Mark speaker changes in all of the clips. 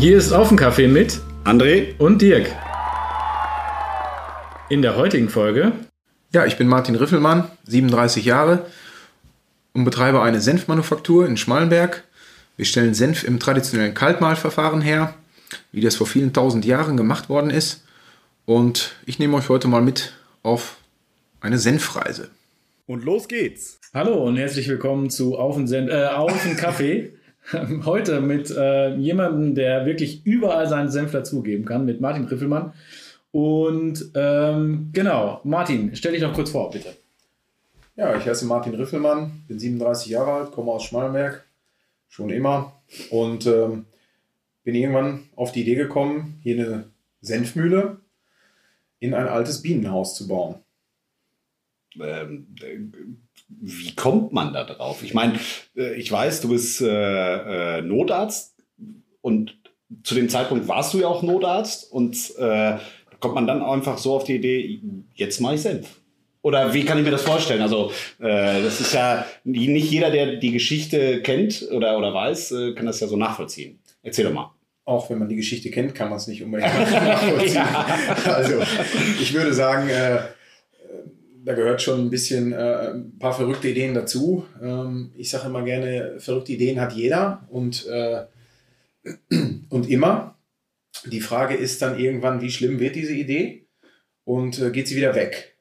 Speaker 1: Hier ist Offencafé mit
Speaker 2: André
Speaker 1: und Dirk. In der heutigen Folge.
Speaker 3: Ja, ich bin Martin Riffelmann, 37 Jahre und betreibe eine Senfmanufaktur in Schmallenberg. Wir stellen Senf im traditionellen Kaltmahlverfahren her, wie das vor vielen tausend Jahren gemacht worden ist. Und ich nehme euch heute mal mit auf eine Senfreise.
Speaker 2: Und los geht's.
Speaker 1: Hallo und herzlich willkommen zu Auf den, Sen äh, Auf den Kaffee. Heute mit äh, jemandem, der wirklich überall seinen Senf dazugeben kann, mit Martin Riffelmann. Und ähm, genau, Martin, stell dich doch kurz vor, bitte.
Speaker 3: Ja, ich heiße Martin Riffelmann, bin 37 Jahre alt, komme aus Schmallenberg, schon immer. Und ähm, bin irgendwann auf die Idee gekommen, hier eine Senfmühle in ein altes Bienenhaus zu bauen.
Speaker 2: Ähm, äh, wie kommt man da drauf? Ich meine, äh, ich weiß, du bist äh, äh, Notarzt und zu dem Zeitpunkt warst du ja auch Notarzt und kommt man dann einfach so auf die Idee, jetzt mache ich Senf. Oder wie kann ich mir das vorstellen? Also, äh, das ist ja nicht jeder, der die Geschichte kennt oder, oder weiß, äh, kann das ja so nachvollziehen. Erzähl doch mal.
Speaker 3: Auch wenn man die Geschichte kennt, kann man es nicht unbedingt nachvollziehen. ja. Also, ich würde sagen, äh, da gehört schon ein bisschen äh, ein paar verrückte Ideen dazu. Ähm, ich sage immer gerne, verrückte Ideen hat jeder und, äh, und immer. Die Frage ist dann irgendwann, wie schlimm wird diese Idee und äh, geht sie wieder weg?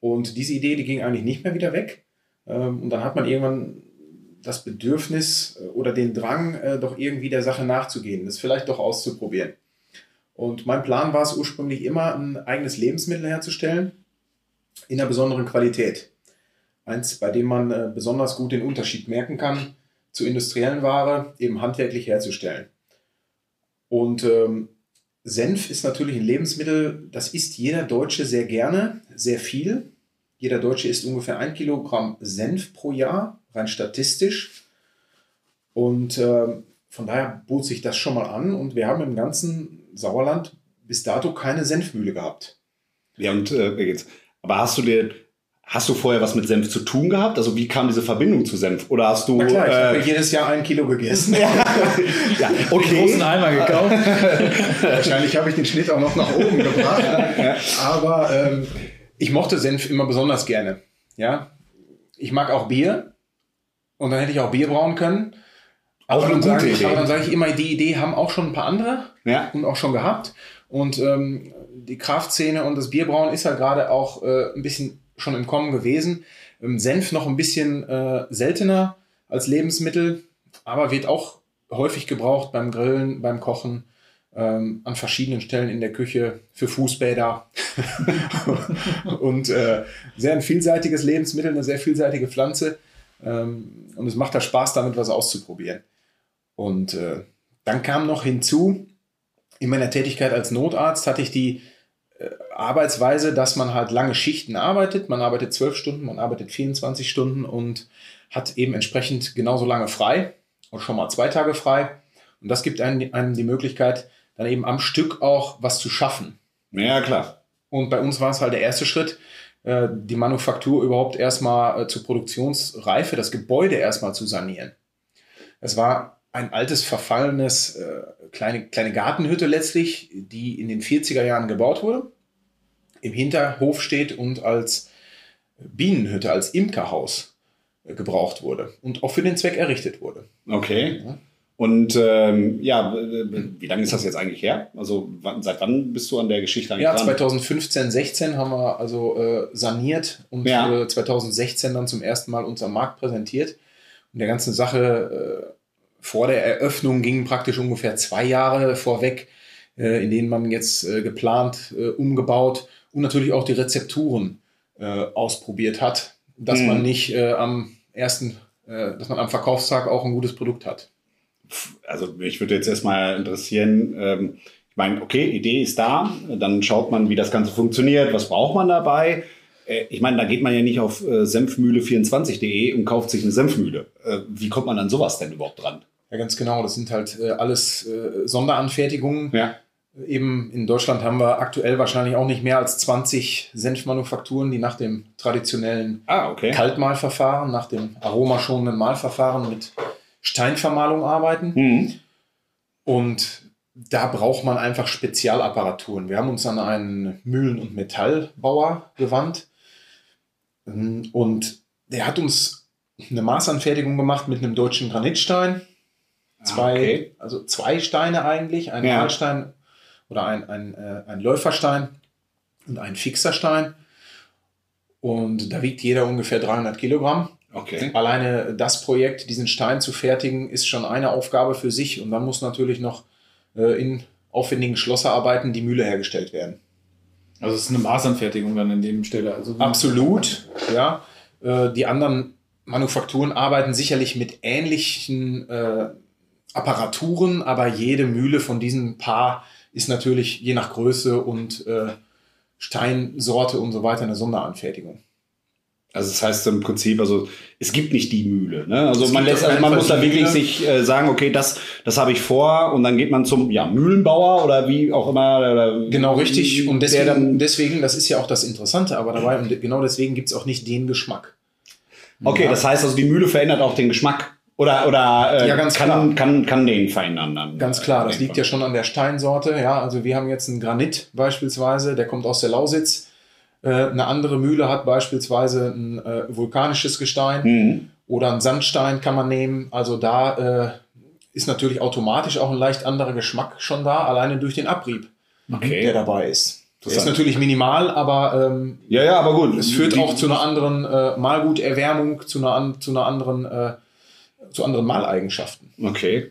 Speaker 3: Und diese Idee, die ging eigentlich nicht mehr wieder weg. Ähm, und dann hat man irgendwann das Bedürfnis äh, oder den Drang, äh, doch irgendwie der Sache nachzugehen, das vielleicht doch auszuprobieren. Und mein Plan war es ursprünglich immer, ein eigenes Lebensmittel herzustellen in einer besonderen Qualität. Eins, bei dem man äh, besonders gut den Unterschied merken kann zu industriellen Ware, eben handwerklich herzustellen. Und ähm, Senf ist natürlich ein Lebensmittel, das isst jeder Deutsche sehr gerne, sehr viel. Jeder Deutsche isst ungefähr ein Kilogramm Senf pro Jahr, rein statistisch. Und äh, von daher bot sich das schon mal an. Und wir haben im ganzen Sauerland bis dato keine Senfmühle gehabt.
Speaker 2: Ja, und äh, jetzt aber hast du dir, hast du vorher was mit Senf zu tun gehabt? Also wie kam diese Verbindung zu Senf? Oder hast du?
Speaker 3: Na klar, ich äh, habe jedes Jahr ein Kilo gegessen. ja,
Speaker 1: ja okay. Den großen Eimer gekauft.
Speaker 3: Wahrscheinlich habe ich den Schnitt auch noch nach oben gebracht. Aber ähm, ich mochte Senf immer besonders gerne. Ja, ich mag auch Bier. Und dann hätte ich auch Bier brauen können. Auch aber, dann sage ich, aber dann sage ich immer, die Idee haben auch schon ein paar andere ja. und auch schon gehabt. Und ähm, die Kraftszene und das Bierbrauen ist ja gerade auch äh, ein bisschen schon im Kommen gewesen. Ähm, Senf noch ein bisschen äh, seltener als Lebensmittel, aber wird auch häufig gebraucht beim Grillen, beim Kochen, ähm, an verschiedenen Stellen in der Küche, für Fußbäder. und äh, sehr ein vielseitiges Lebensmittel, eine sehr vielseitige Pflanze. Ähm, und es macht da Spaß, damit was auszuprobieren. Und äh, dann kam noch hinzu, in meiner Tätigkeit als Notarzt hatte ich die äh, Arbeitsweise, dass man halt lange Schichten arbeitet. Man arbeitet zwölf Stunden, man arbeitet 24 Stunden und hat eben entsprechend genauso lange frei und schon mal zwei Tage frei. Und das gibt einem, einem die Möglichkeit, dann eben am Stück auch was zu schaffen.
Speaker 2: Ja, klar.
Speaker 3: Und bei uns war es halt der erste Schritt, äh, die Manufaktur überhaupt erstmal äh, zur Produktionsreife, das Gebäude erstmal zu sanieren. Es war ein altes, verfallenes, äh, kleine, kleine Gartenhütte letztlich, die in den 40er Jahren gebaut wurde, im Hinterhof steht und als Bienenhütte, als Imkerhaus äh, gebraucht wurde und auch für den Zweck errichtet wurde.
Speaker 2: Okay. Ja. Und ähm, ja, wie lange ist das jetzt eigentlich her? Also seit wann bist du an der Geschichte
Speaker 3: eigentlich Ja, 2015, 16 haben wir also äh, saniert und ja. 2016 dann zum ersten Mal unser Markt präsentiert. Und der ganzen Sache äh, vor der Eröffnung gingen praktisch ungefähr zwei Jahre vorweg, äh, in denen man jetzt äh, geplant, äh, umgebaut und natürlich auch die Rezepturen äh, ausprobiert hat, dass mhm. man nicht äh, am ersten, äh, dass man am Verkaufstag auch ein gutes Produkt hat.
Speaker 2: Also mich würde jetzt erstmal interessieren, ähm, ich meine, okay, Idee ist da, dann schaut man, wie das Ganze funktioniert, was braucht man dabei ich meine, da geht man ja nicht auf äh, senfmühle24.de und kauft sich eine Senfmühle. Äh, wie kommt man an sowas denn überhaupt dran?
Speaker 3: Ja, ganz genau. Das sind halt äh, alles äh, Sonderanfertigungen. Ja. Eben in Deutschland haben wir aktuell wahrscheinlich auch nicht mehr als 20 Senfmanufakturen, die nach dem traditionellen
Speaker 2: Ah, okay.
Speaker 3: Kaltmahlverfahren, nach dem aromaschonenden Mahlverfahren mit Steinvermahlung arbeiten.
Speaker 2: Mhm.
Speaker 3: Und da braucht man einfach Spezialapparaturen. Wir haben uns an einen Mühlen- und Metallbauer gewandt. Und der hat uns eine Maßanfertigung gemacht mit einem deutschen Granitstein. Zwei,
Speaker 2: Ah, okay.
Speaker 3: Also zwei Steine eigentlich, ein
Speaker 2: Ja.
Speaker 3: Mahlstein oder ein, ein, äh, ein Läuferstein und ein Fixerstein. Und da wiegt jeder ungefähr 300 Kilogramm.
Speaker 2: Okay.
Speaker 3: Alleine das Projekt, diesen Stein zu fertigen, ist schon eine Aufgabe für sich. Und dann muss natürlich noch äh, in aufwendigen Schlosserarbeiten die Mühle hergestellt werden.
Speaker 1: Also es ist eine Maßanfertigung dann in dem Stelle. Also
Speaker 3: Absolut, ja. Äh, die anderen Manufakturen arbeiten sicherlich mit ähnlichen äh, Apparaturen, aber jede Mühle von diesen paar ist natürlich je nach Größe und äh, Steinsorte und so weiter eine Sonderanfertigung.
Speaker 2: Also das heißt im Prinzip, also es gibt nicht die Mühle. Ne? Also
Speaker 3: Es
Speaker 2: man lässt, also man
Speaker 3: Fall
Speaker 2: muss da wirklich
Speaker 3: Mühle.
Speaker 2: sich äh, sagen, okay, das, das habe ich vor und dann geht man zum ja, Mühlenbauer oder wie auch immer. Oder
Speaker 3: Genau richtig. Und deswegen,
Speaker 2: dann,
Speaker 3: deswegen, das ist ja auch das Interessante, aber dabei, und genau deswegen gibt es auch nicht den Geschmack.
Speaker 2: okay, das heißt also die Mühle verändert auch den Geschmack oder oder äh,
Speaker 3: Ja, ganz
Speaker 2: kann,
Speaker 3: klar.
Speaker 2: kann kann den verändern dann.
Speaker 3: Ganz klar, das liegt ja schon an der Steinsorte. Ja, also wir haben jetzt einen Granit beispielsweise, der kommt aus der Lausitz. Äh, eine andere Mühle hat beispielsweise ein äh, vulkanisches Gestein
Speaker 2: Mhm.
Speaker 3: oder ein Sandstein kann man nehmen. Also da äh, ist natürlich automatisch auch ein leicht anderer Geschmack schon da, alleine durch den Abrieb, der
Speaker 2: Okay.
Speaker 3: dabei ist. Der ist natürlich minimal, aber ähm,
Speaker 2: Ja, ja, aber gut.
Speaker 3: es führt
Speaker 2: Die-
Speaker 3: auch zu einer anderen äh, Mahlguterwärmung, zu einer, zu einer anderen, äh, zu anderen Mahleigenschaften.
Speaker 2: Okay,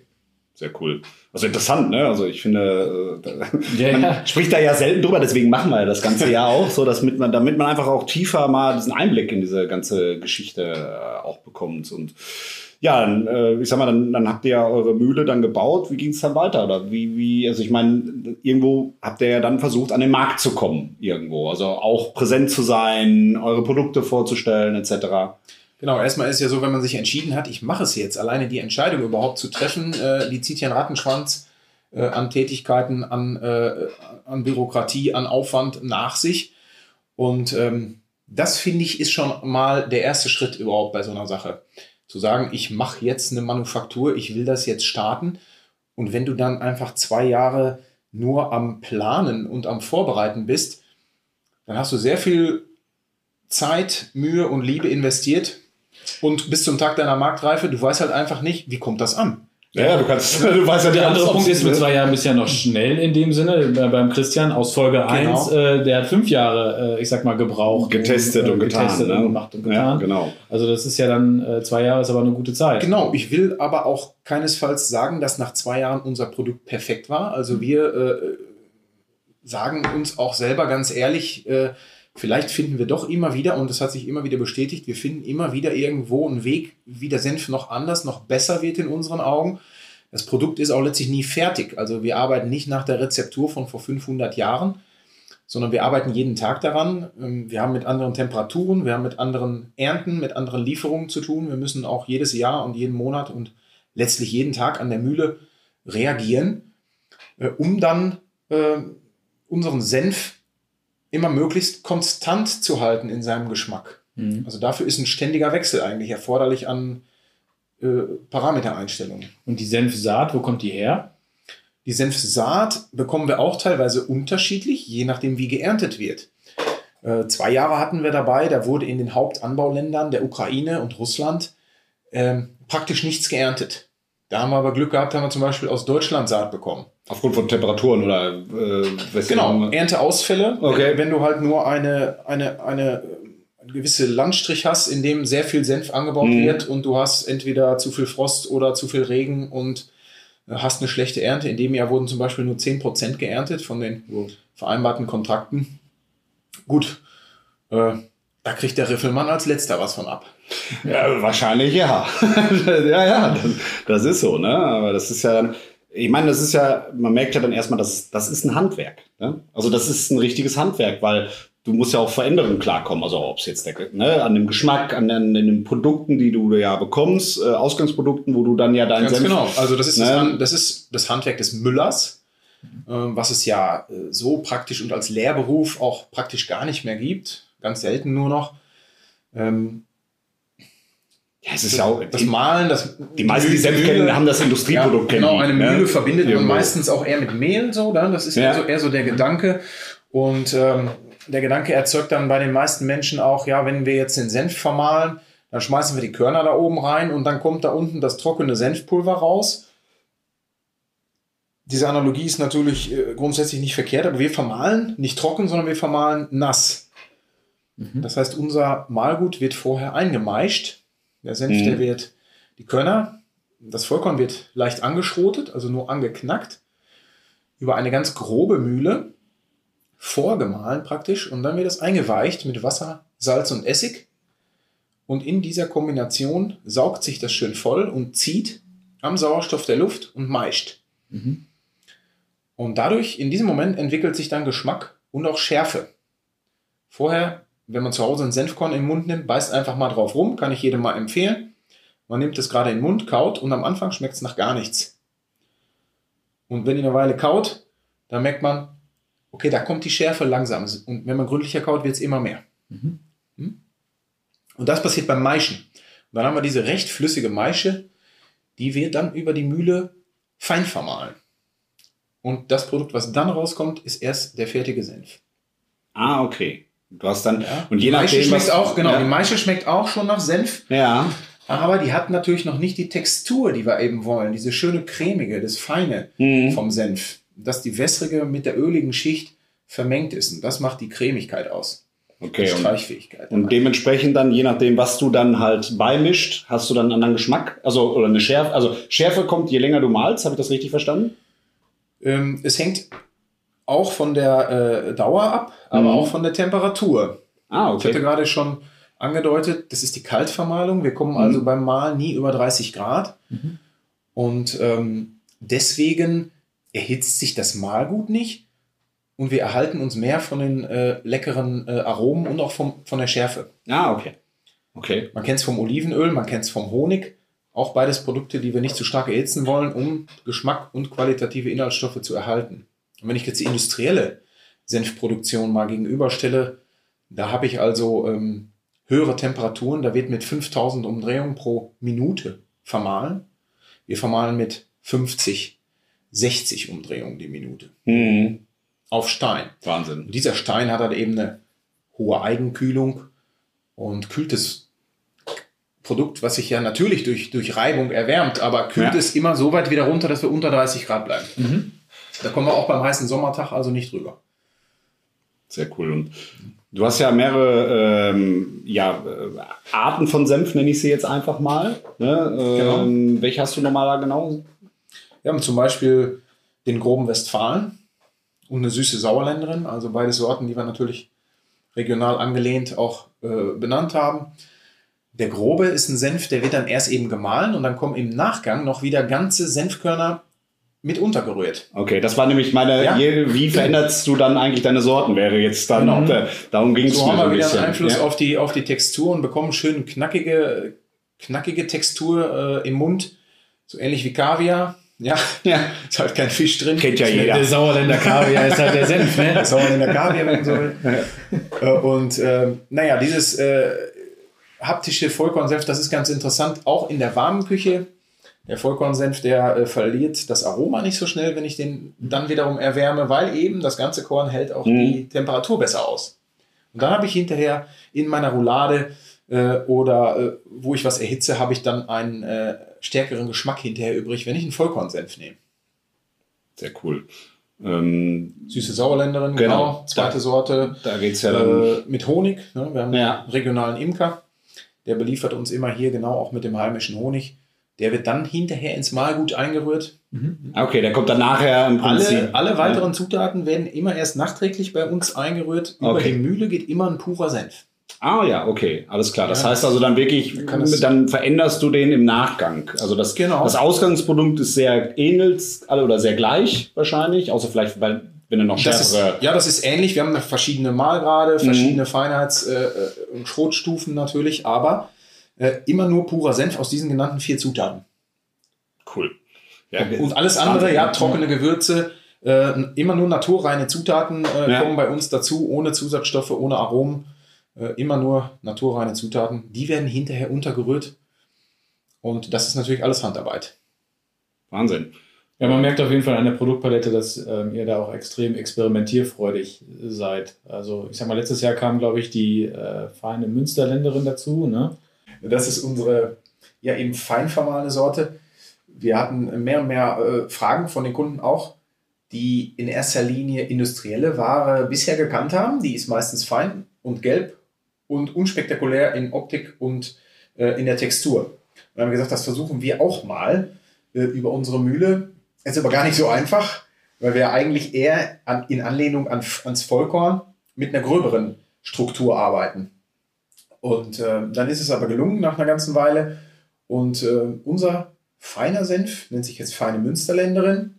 Speaker 2: sehr cool. Also interessant, ne? Also ich finde, äh,
Speaker 1: Ja,
Speaker 2: man
Speaker 1: ja.
Speaker 2: spricht da ja selten drüber, deswegen machen wir ja das ganze Jahr auch so, damit man, damit man einfach auch tiefer mal diesen Einblick in diese ganze Geschichte äh, auch bekommt. Und ja, dann, äh, ich sag mal, dann, dann habt ihr ja eure Mühle dann gebaut. Wie ging es dann weiter? Oder wie, wie, also ich meine, irgendwo habt ihr ja dann versucht, an den Markt zu kommen, irgendwo. Also auch präsent zu sein, eure Produkte vorzustellen, etc.
Speaker 3: Genau, erstmal ist ja so, wenn man sich entschieden hat, ich mache es jetzt, alleine die Entscheidung überhaupt zu treffen, äh, die zieht ja einen Rattenschwanz äh, an Tätigkeiten, an, äh, an Bürokratie, an Aufwand nach sich. Und ähm, das finde ich ist schon mal der erste Schritt überhaupt bei so einer Sache. Zu sagen, ich mache jetzt eine Manufaktur, ich will das jetzt starten. Und wenn du dann einfach zwei Jahre nur am Planen und am Vorbereiten bist, dann hast du sehr viel Zeit, Mühe und Liebe investiert und bis zum Tag deiner Marktreife, du weißt halt einfach nicht, wie kommt das an.
Speaker 2: Ja, ja, du kannst, du weißt ja
Speaker 1: Der
Speaker 2: nicht,
Speaker 1: andere Punkt ist, mit zwei Jahren bist du ja noch schnell in dem Sinne. Äh, Beim Christian aus Folge
Speaker 3: Genau.
Speaker 1: 1, äh, der hat fünf Jahre, äh, ich sag mal, gebraucht.
Speaker 2: getestet
Speaker 1: um, äh,
Speaker 2: und getan.
Speaker 1: getestet
Speaker 2: ne?
Speaker 1: und gemacht und
Speaker 2: Ja,
Speaker 1: getan.
Speaker 2: genau.
Speaker 1: Also das ist ja dann, äh, zwei Jahre ist aber eine gute Zeit.
Speaker 3: Genau, ich will aber auch keinesfalls sagen, dass nach zwei Jahren unser Produkt perfekt war. Also wir äh, sagen uns auch selber ganz ehrlich, äh, vielleicht finden wir doch immer wieder, und das hat sich immer wieder bestätigt, wir finden immer wieder irgendwo einen Weg, wie der Senf noch anders, noch besser wird in unseren Augen. Das Produkt ist auch letztlich nie fertig. Also wir arbeiten nicht nach der Rezeptur von vor 500 Jahren, sondern wir arbeiten jeden Tag daran. Ähm, Wir haben mit anderen Temperaturen, wir haben mit anderen Ernten, mit anderen Lieferungen zu tun. Wir müssen auch jedes Jahr und jeden Monat und letztlich jeden Tag an der Mühle reagieren, äh, um dann äh, unseren Senf immer möglichst konstant zu halten in seinem Geschmack.
Speaker 1: Mhm.
Speaker 3: Also dafür ist ein ständiger Wechsel eigentlich erforderlich an äh, Parametereinstellungen.
Speaker 1: Und die Senfsaat, wo kommt die her?
Speaker 3: Die Senfsaat bekommen wir auch teilweise unterschiedlich, je nachdem, wie geerntet wird. Äh, zwei Jahre hatten wir dabei, da wurde in den Hauptanbauländern der Ukraine und Russland ähm, praktisch nichts geerntet. Da haben wir aber Glück gehabt, haben wir zum Beispiel aus Deutschland Saat bekommen.
Speaker 2: Aufgrund von Temperaturen oder äh,
Speaker 3: Genau, Ernteausfälle.
Speaker 2: Okay.
Speaker 3: Wenn, wenn du halt nur eine, eine, eine gewisse Landstrich hast, in dem sehr viel Senf angebaut
Speaker 2: Mhm.
Speaker 3: wird und du hast entweder zu viel Frost oder zu viel Regen und äh, hast eine schlechte Ernte. In dem Jahr wurden zum Beispiel nur 10% geerntet von den vereinbarten Kontrakten. Gut, äh, da kriegt der Riffelmann als letzter was von ab.
Speaker 2: Ja, wahrscheinlich ja. ja, ja, das, das ist so, ne? Aber das ist ja, ich meine, das ist ja, man merkt ja dann erstmal, das, das ist ein Handwerk. Ne? Also das ist ein richtiges Handwerk, weil du musst ja auch Veränderungen klarkommen. Also ob es jetzt der, ne, an dem Geschmack, an den, an den Produkten, die du ja bekommst, äh, Ausgangsprodukten, wo du dann ja dein
Speaker 3: Ganz
Speaker 2: Senf
Speaker 3: genau. Also das ist, das,
Speaker 2: Ne?
Speaker 3: Han- das ist das Handwerk des Müllers. ähm, was es ja äh, so praktisch und als Lehrberuf auch praktisch gar nicht mehr gibt, ganz selten nur noch. Ähm,
Speaker 2: Ja, es ist ja auch.
Speaker 3: das Malen, das
Speaker 2: die meisten, die Senf kennen, haben das Industrieprodukt
Speaker 3: ja, Genau, eine
Speaker 2: die,
Speaker 3: Mühle
Speaker 2: ne?
Speaker 3: verbindet man meistens auch eher mit Mehl, so, dann. das ist
Speaker 2: Ja.
Speaker 3: eher, so, eher so der Gedanke. Und ähm, der Gedanke erzeugt dann bei den meisten Menschen auch, ja, wenn wir jetzt den Senf vermahlen, dann schmeißen wir die Körner da oben rein und dann kommt da unten das trockene Senfpulver raus. Diese Analogie ist natürlich äh, grundsätzlich nicht verkehrt, aber wir vermahlen nicht trocken, sondern wir vermahlen nass. Das heißt, unser Mahlgut wird vorher eingemeischt. Der Senf,
Speaker 2: Mhm.
Speaker 3: der wird, die Körner, das Vollkorn wird leicht angeschrotet, also nur angeknackt, über eine ganz grobe Mühle, vorgemahlen praktisch, und dann wird es eingeweicht mit Wasser, Salz und Essig. Und in dieser Kombination saugt sich das schön voll und zieht am Sauerstoff der Luft und meischt.
Speaker 1: Mhm.
Speaker 3: Und dadurch, in diesem Moment, entwickelt sich dann Geschmack und auch Schärfe. Vorher, wenn man zu Hause ein Senfkorn im Mund nimmt, beißt einfach mal drauf rum, kann ich jedem mal empfehlen. Man nimmt es gerade in den Mund, kaut und am Anfang schmeckt es nach gar nichts. Und wenn ihr eine Weile kaut, dann merkt man, okay, da kommt die Schärfe langsam. Und wenn man gründlicher kaut, wird es immer mehr.
Speaker 1: Mhm.
Speaker 3: Hm? Und das passiert beim Maischen. Und dann haben wir diese recht flüssige Maische, die wird dann über die Mühle fein vermahlen. Und das Produkt, was dann rauskommt, ist erst der fertige Senf.
Speaker 2: Ah, okay. Du hast dann.
Speaker 3: Ja.
Speaker 2: Und je
Speaker 3: die Maische
Speaker 2: nachdem.
Speaker 3: schmeckt
Speaker 2: was-
Speaker 3: auch, genau,
Speaker 2: Ja.
Speaker 3: die Maische schmeckt auch schon nach Senf,
Speaker 2: ja.
Speaker 3: aber die hat natürlich noch nicht die Textur, die wir eben wollen. Diese schöne cremige, das Feine
Speaker 2: Mhm.
Speaker 3: vom Senf. Dass die wässrige mit der öligen Schicht vermengt ist. Und das macht die Cremigkeit aus.
Speaker 2: Okay.
Speaker 3: die
Speaker 2: Und,
Speaker 3: Streichfähigkeit.
Speaker 2: und dementsprechend dann, je nachdem, was du dann halt beimischt, hast du dann einen anderen Geschmack. Also, oder eine Schärfe. Also, Schärfe kommt, je länger du malst. Habe ich das richtig verstanden?
Speaker 3: Ähm, es hängt auch von der äh, Dauer ab, aber
Speaker 2: Mhm.
Speaker 3: auch von der Temperatur.
Speaker 2: Ah,
Speaker 3: Ich hatte
Speaker 2: okay.
Speaker 3: gerade schon angedeutet, das ist die Kaltvermahlung. Wir kommen
Speaker 2: Mhm.
Speaker 3: also beim Mahlen nie über 30 Grad.
Speaker 1: Mhm.
Speaker 3: Und ähm, deswegen erhitzt sich das Mahlgut nicht. Und wir erhalten uns mehr von den äh, leckeren äh, Aromen und auch vom, von der Schärfe.
Speaker 2: Ah, okay. Okay.
Speaker 3: Man kennt es vom Olivenöl, man kennt es vom Honig. Auch beides Produkte, die wir nicht zu stark erhitzen wollen, um Geschmack und qualitative Inhaltsstoffe zu erhalten. Und wenn ich jetzt die industrielle Senfproduktion mal gegenüberstelle, da habe ich also ähm, höhere Temperaturen. Da wird mit 5000 Umdrehungen pro Minute vermahlen. Wir vermahlen mit 50, 60 Umdrehungen die Minute
Speaker 2: Mhm.
Speaker 3: auf Stein.
Speaker 2: Wahnsinn.
Speaker 3: Und dieser Stein hat halt eben eine hohe Eigenkühlung und kühlt das Produkt, was sich ja natürlich durch, durch Reibung erwärmt, aber kühlt
Speaker 2: Ja.
Speaker 3: es immer so weit wieder runter, dass wir unter 30 Grad bleiben.
Speaker 1: Mhm.
Speaker 3: Da kommen wir auch beim heißen Sommertag also nicht drüber.
Speaker 2: Sehr cool. Und du hast ja mehrere ähm, ja, äh, Arten von Senf, nenne ich sie jetzt einfach mal. Ne? Ähm, Welche hast du nochmal genau?
Speaker 3: Wir haben zum Beispiel den groben Westfalen und eine süße Sauerländerin, also beide Sorten, die wir natürlich regional angelehnt auch äh, benannt haben. Der grobe ist ein Senf, der wird dann erst eben gemahlen und dann kommen im Nachgang noch wieder ganze Senfkörner mit untergerührt.
Speaker 2: Okay, das war nämlich meine,
Speaker 3: Ja.
Speaker 2: wie veränderst du dann eigentlich deine Sorten, wäre jetzt dann,
Speaker 3: Genau.
Speaker 2: äh, darum ging es
Speaker 3: So
Speaker 2: mir
Speaker 3: haben
Speaker 2: so
Speaker 3: wir
Speaker 2: ein
Speaker 3: wieder
Speaker 2: bisschen.
Speaker 3: einen Einfluss
Speaker 2: ja.
Speaker 3: auf, die, auf die Textur und bekommen schön knackige, knackige Textur äh, im Mund, so ähnlich wie Kaviar. Ja,
Speaker 2: Ja,
Speaker 3: ist halt kein Fisch drin.
Speaker 2: kennt ja
Speaker 1: Der
Speaker 2: jeder.
Speaker 1: Sauerländer Kaviar ist halt der Senf, ne?
Speaker 3: Sauerländer Kaviar, wenn man so will. Äh, Und ähm, naja, dieses äh, haptische Vollkornsenf, das ist ganz interessant, auch in der warmen Küche. Der Vollkornsenf, der äh, verliert das Aroma nicht so schnell, wenn ich den dann wiederum erwärme, weil eben das ganze Korn hält auch
Speaker 2: Mhm.
Speaker 3: die Temperatur besser aus. Und dann habe ich hinterher in meiner Roulade äh, oder äh, wo ich was erhitze, habe ich dann einen äh, stärkeren Geschmack hinterher übrig, wenn ich einen Vollkornsenf nehme.
Speaker 2: Sehr cool. Ähm,
Speaker 3: Süße Sauerländerin,
Speaker 2: Genau.
Speaker 3: genau, zweite Sorte.
Speaker 2: da geht es ja dann.
Speaker 3: äh, mit Honig. Ne? Wir haben
Speaker 2: Ja.
Speaker 3: einen regionalen Imker, der beliefert uns immer hier genau auch mit dem heimischen Honig. Der wird dann hinterher ins Mahlgut eingerührt.
Speaker 2: okay, der kommt dann nachher im Prinzip.
Speaker 3: Alle, alle weiteren Zutaten werden immer erst nachträglich bei uns eingerührt. Über
Speaker 2: Okay.
Speaker 3: die Mühle geht immer ein purer Senf.
Speaker 2: Ah ja, okay, alles klar. Das
Speaker 3: Ja.
Speaker 2: heißt also dann wirklich, dann veränderst du den im Nachgang. Also das,
Speaker 3: Genau.
Speaker 2: das Ausgangsprodukt ist sehr ähnelt alle oder sehr gleich wahrscheinlich, außer vielleicht, weil, wenn du noch
Speaker 3: Das ist,
Speaker 2: schärfere.
Speaker 3: ja, das ist ähnlich. Wir haben verschiedene Mahlgrade, verschiedene Feinheits- äh, äh, und Schrotstufen natürlich, aber äh, immer nur purer Senf aus diesen genannten vier Zutaten.
Speaker 2: Cool. Ja,
Speaker 3: Und alles andere, ja, trockene Gewürze, Äh, immer nur naturreine Zutaten äh,
Speaker 2: Ja.
Speaker 3: kommen bei uns dazu, ohne Zusatzstoffe, ohne Aromen. Äh, immer nur naturreine Zutaten. Die werden hinterher untergerührt. Und das ist natürlich alles Handarbeit.
Speaker 2: Wahnsinn.
Speaker 1: Ja, man merkt auf jeden Fall an der Produktpalette, dass ähm, ihr da auch extrem experimentierfreudig seid. Also ich sag mal, letztes Jahr kam, glaube ich, die äh, feine Münsterländerin dazu. Ne?
Speaker 3: Das ist unsere ja eben fein vermahlene Sorte. Wir hatten mehr und mehr äh, Fragen von den Kunden auch, die in erster Linie industrielle Ware bisher gekannt haben. Die ist meistens fein und gelb und unspektakulär in Optik und äh, in der Textur. Wir haben gesagt, das versuchen wir auch mal äh, über unsere Mühle. Ist aber gar nicht so einfach, weil wir eigentlich eher an, in Anlehnung an, ans Vollkorn mit einer gröberen Struktur arbeiten. Und äh, dann ist es aber gelungen nach einer ganzen Weile. Und äh, unser feiner Senf nennt sich jetzt feine Münsterländerin.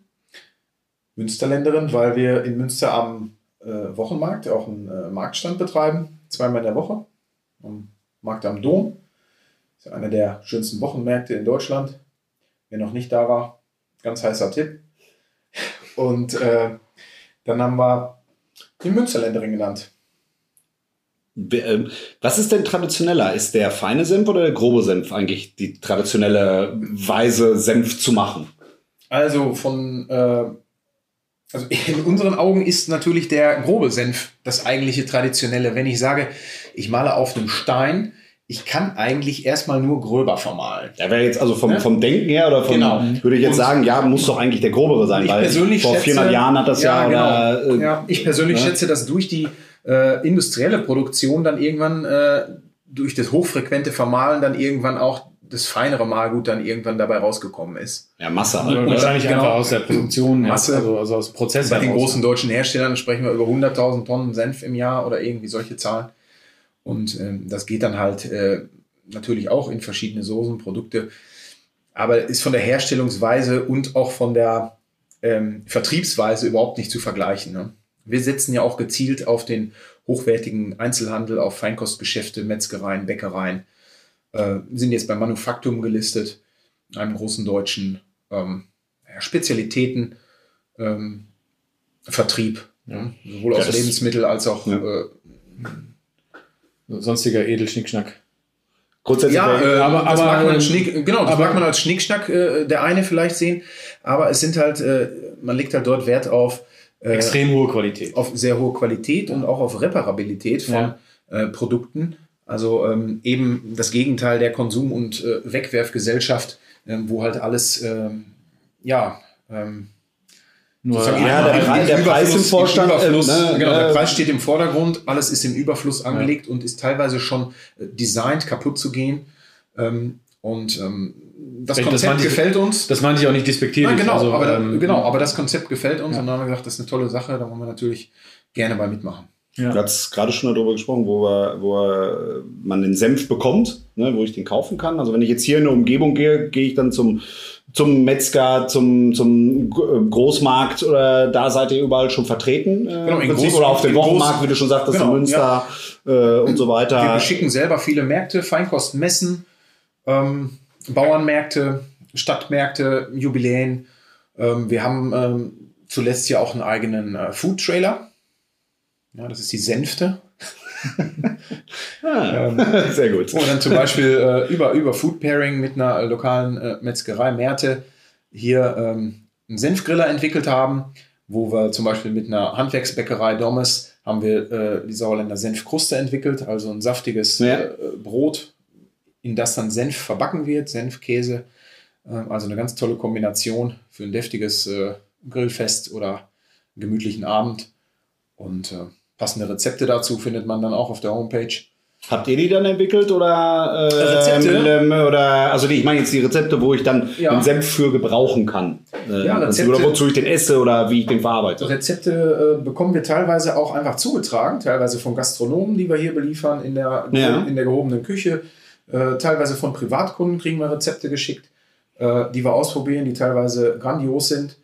Speaker 3: Münsterländerin, weil wir in Münster am äh, Wochenmarkt auch einen äh, Marktstand betreiben, zweimal in der Woche. Am Markt am Dom. Das ist einer der schönsten Wochenmärkte in Deutschland. Wer noch nicht da war, ganz heißer Tipp. Und äh, dann haben wir die Münsterländerin genannt.
Speaker 2: Ähm, Was ist denn traditioneller? Ist der feine Senf oder der grobe Senf eigentlich die traditionelle Weise, Senf zu machen?
Speaker 3: Also von, äh, also in unseren Augen ist natürlich der grobe Senf das eigentliche Traditionelle. Wenn ich sage, ich male auf einem Stein, ich kann eigentlich erstmal nur gröber vermalen.
Speaker 2: Der wäre jetzt also vom,
Speaker 3: Ja.
Speaker 2: vom Denken her oder vom,
Speaker 3: Genau.
Speaker 2: würde ich jetzt
Speaker 3: Und-
Speaker 2: sagen, ja, muss doch eigentlich der grobere sein,
Speaker 3: Ich
Speaker 2: weil
Speaker 3: persönlich
Speaker 2: vor
Speaker 3: schätze-
Speaker 2: 400 Jahren hat das ja, oder,
Speaker 3: genau.
Speaker 2: äh,
Speaker 3: ja, ich persönlich
Speaker 2: ne?
Speaker 3: schätze, dass durch die äh, industrielle Produktion dann irgendwann, äh, durch das hochfrequente Vermahlen dann irgendwann auch das feinere Malgut dann irgendwann dabei rausgekommen ist.
Speaker 2: ja, Masse
Speaker 1: Also
Speaker 2: halt.
Speaker 1: wahrscheinlich
Speaker 3: genau.
Speaker 1: einfach aus der Produktion,
Speaker 3: Masse.
Speaker 1: also, also aus Prozess.
Speaker 3: Bei den
Speaker 1: heraus.
Speaker 3: großen deutschen Herstellern sprechen wir über 100.000 Tonnen Senf im Jahr oder irgendwie solche Zahlen. Und ähm, das geht dann halt äh, natürlich auch in verschiedene Soßen, Produkte. Aber ist von der Herstellungsweise und auch von der ähm, Vertriebsweise überhaupt nicht zu vergleichen. Ne? Wir setzen ja auch gezielt auf den hochwertigen Einzelhandel, auf Feinkostgeschäfte, Metzgereien, Bäckereien. Äh, sind jetzt bei Manufaktum gelistet, einem großen deutschen ähm, Spezialitäten. Ähm, Vertrieb, ja, sowohl
Speaker 2: Ja,
Speaker 3: aus Lebensmittel als auch
Speaker 2: Ja.
Speaker 3: äh,
Speaker 1: Sonstiger Edelschnickschnack.
Speaker 2: Grundsätzlich
Speaker 3: ja, äh,
Speaker 1: aber-
Speaker 3: das
Speaker 1: aber-
Speaker 3: mag man als Schnick, genau, das
Speaker 1: aber-
Speaker 3: mag man als Schnickschnack äh, der eine vielleicht sehen, aber es sind halt, äh, man legt halt dort Wert auf
Speaker 1: Extrem hohe Qualität.
Speaker 3: auf sehr hohe Qualität und auch auf Reparabilität von
Speaker 1: Ja.
Speaker 3: äh, Produkten. Also ähm, eben das Gegenteil der Konsum- und äh, Wegwerfgesellschaft, ähm, wo halt alles, ähm, ja, ähm,
Speaker 1: Nur
Speaker 2: Ja,
Speaker 3: im-
Speaker 2: der
Speaker 3: im
Speaker 2: der Preis im Vorstand,
Speaker 3: Überfluss,
Speaker 2: äh,
Speaker 3: genau, der
Speaker 2: äh,
Speaker 3: Preis steht im Vordergrund, alles ist im Überfluss angelegt und ist teilweise schon äh, designt, kaputt zu gehen. Und ähm, das
Speaker 1: Das
Speaker 3: Konzept
Speaker 1: meinte ich-
Speaker 3: gefällt uns.
Speaker 1: Das meinte ich auch nicht despektierlich.
Speaker 3: Nein, genau,
Speaker 1: also,
Speaker 3: aber,
Speaker 1: ähm,
Speaker 3: genau, aber das Konzept gefällt uns
Speaker 1: Ja.
Speaker 3: und dann haben wir gesagt, das ist eine tolle Sache, da wollen wir natürlich gerne bei mitmachen.
Speaker 1: Ja.
Speaker 2: Du hast gerade schon darüber gesprochen, wo, wir, wo äh, man den Senf bekommt, ne, wo ich den kaufen kann. Also wenn ich jetzt hier in eine Umgebung gehe, gehe ich dann zum, zum Metzger, zum, zum äh, Großmarkt oder da seid ihr überall schon vertreten. Äh,
Speaker 3: Genau, in Groß-
Speaker 2: oder auf dem
Speaker 3: in Groß-
Speaker 2: Wochenmarkt, wie du schon sagtest,
Speaker 3: Genau,
Speaker 2: in Münster äh, und so
Speaker 3: Wir
Speaker 2: weiter.
Speaker 3: beschicken selber viele Märkte, Feinkostmessen, ähm, Bauernmärkte, Stadtmärkte, Jubiläen. Ähm, wir haben ähm, zuletzt ja auch einen eigenen äh, Food-Trailer. Ja, das ist die Senfte.
Speaker 2: Ah,
Speaker 3: Ähm,
Speaker 2: Sehr gut.
Speaker 3: Wo wir dann zum Beispiel äh, über, über Food Pairing mit einer äh, lokalen äh, Metzgerei Merte hier ähm, einen Senfgriller entwickelt haben, wo wir zum Beispiel mit einer Handwerksbäckerei Dommes haben wir äh, die Sauerländer Senfkruste entwickelt, also ein saftiges
Speaker 2: Ja.
Speaker 3: äh, Brot, in das dann Senf verbacken wird, Senfkäse. Ähm, also eine ganz tolle Kombination für ein deftiges äh, Grillfest oder gemütlichen Abend. Und äh, passende Rezepte dazu findet man dann auch auf der Homepage.
Speaker 2: Habt ihr die dann entwickelt oder, äh,
Speaker 3: Rezepte?
Speaker 2: ähm, oder also ich meine jetzt die Rezepte, wo ich dann
Speaker 3: Ja.
Speaker 2: den Senf für gebrauchen kann. Äh,
Speaker 3: Ja,
Speaker 2: Prinzip,
Speaker 3: Rezepte-
Speaker 2: oder wozu ich den esse oder wie ich den verarbeite.
Speaker 3: Rezepte äh, bekommen wir teilweise auch einfach zugetragen, teilweise von Gastronomen, die wir hier beliefern in der,
Speaker 2: Ja.
Speaker 3: in der gehobenen Küche. Äh, teilweise von Privatkunden kriegen wir Rezepte geschickt, äh, die wir ausprobieren, die teilweise grandios sind.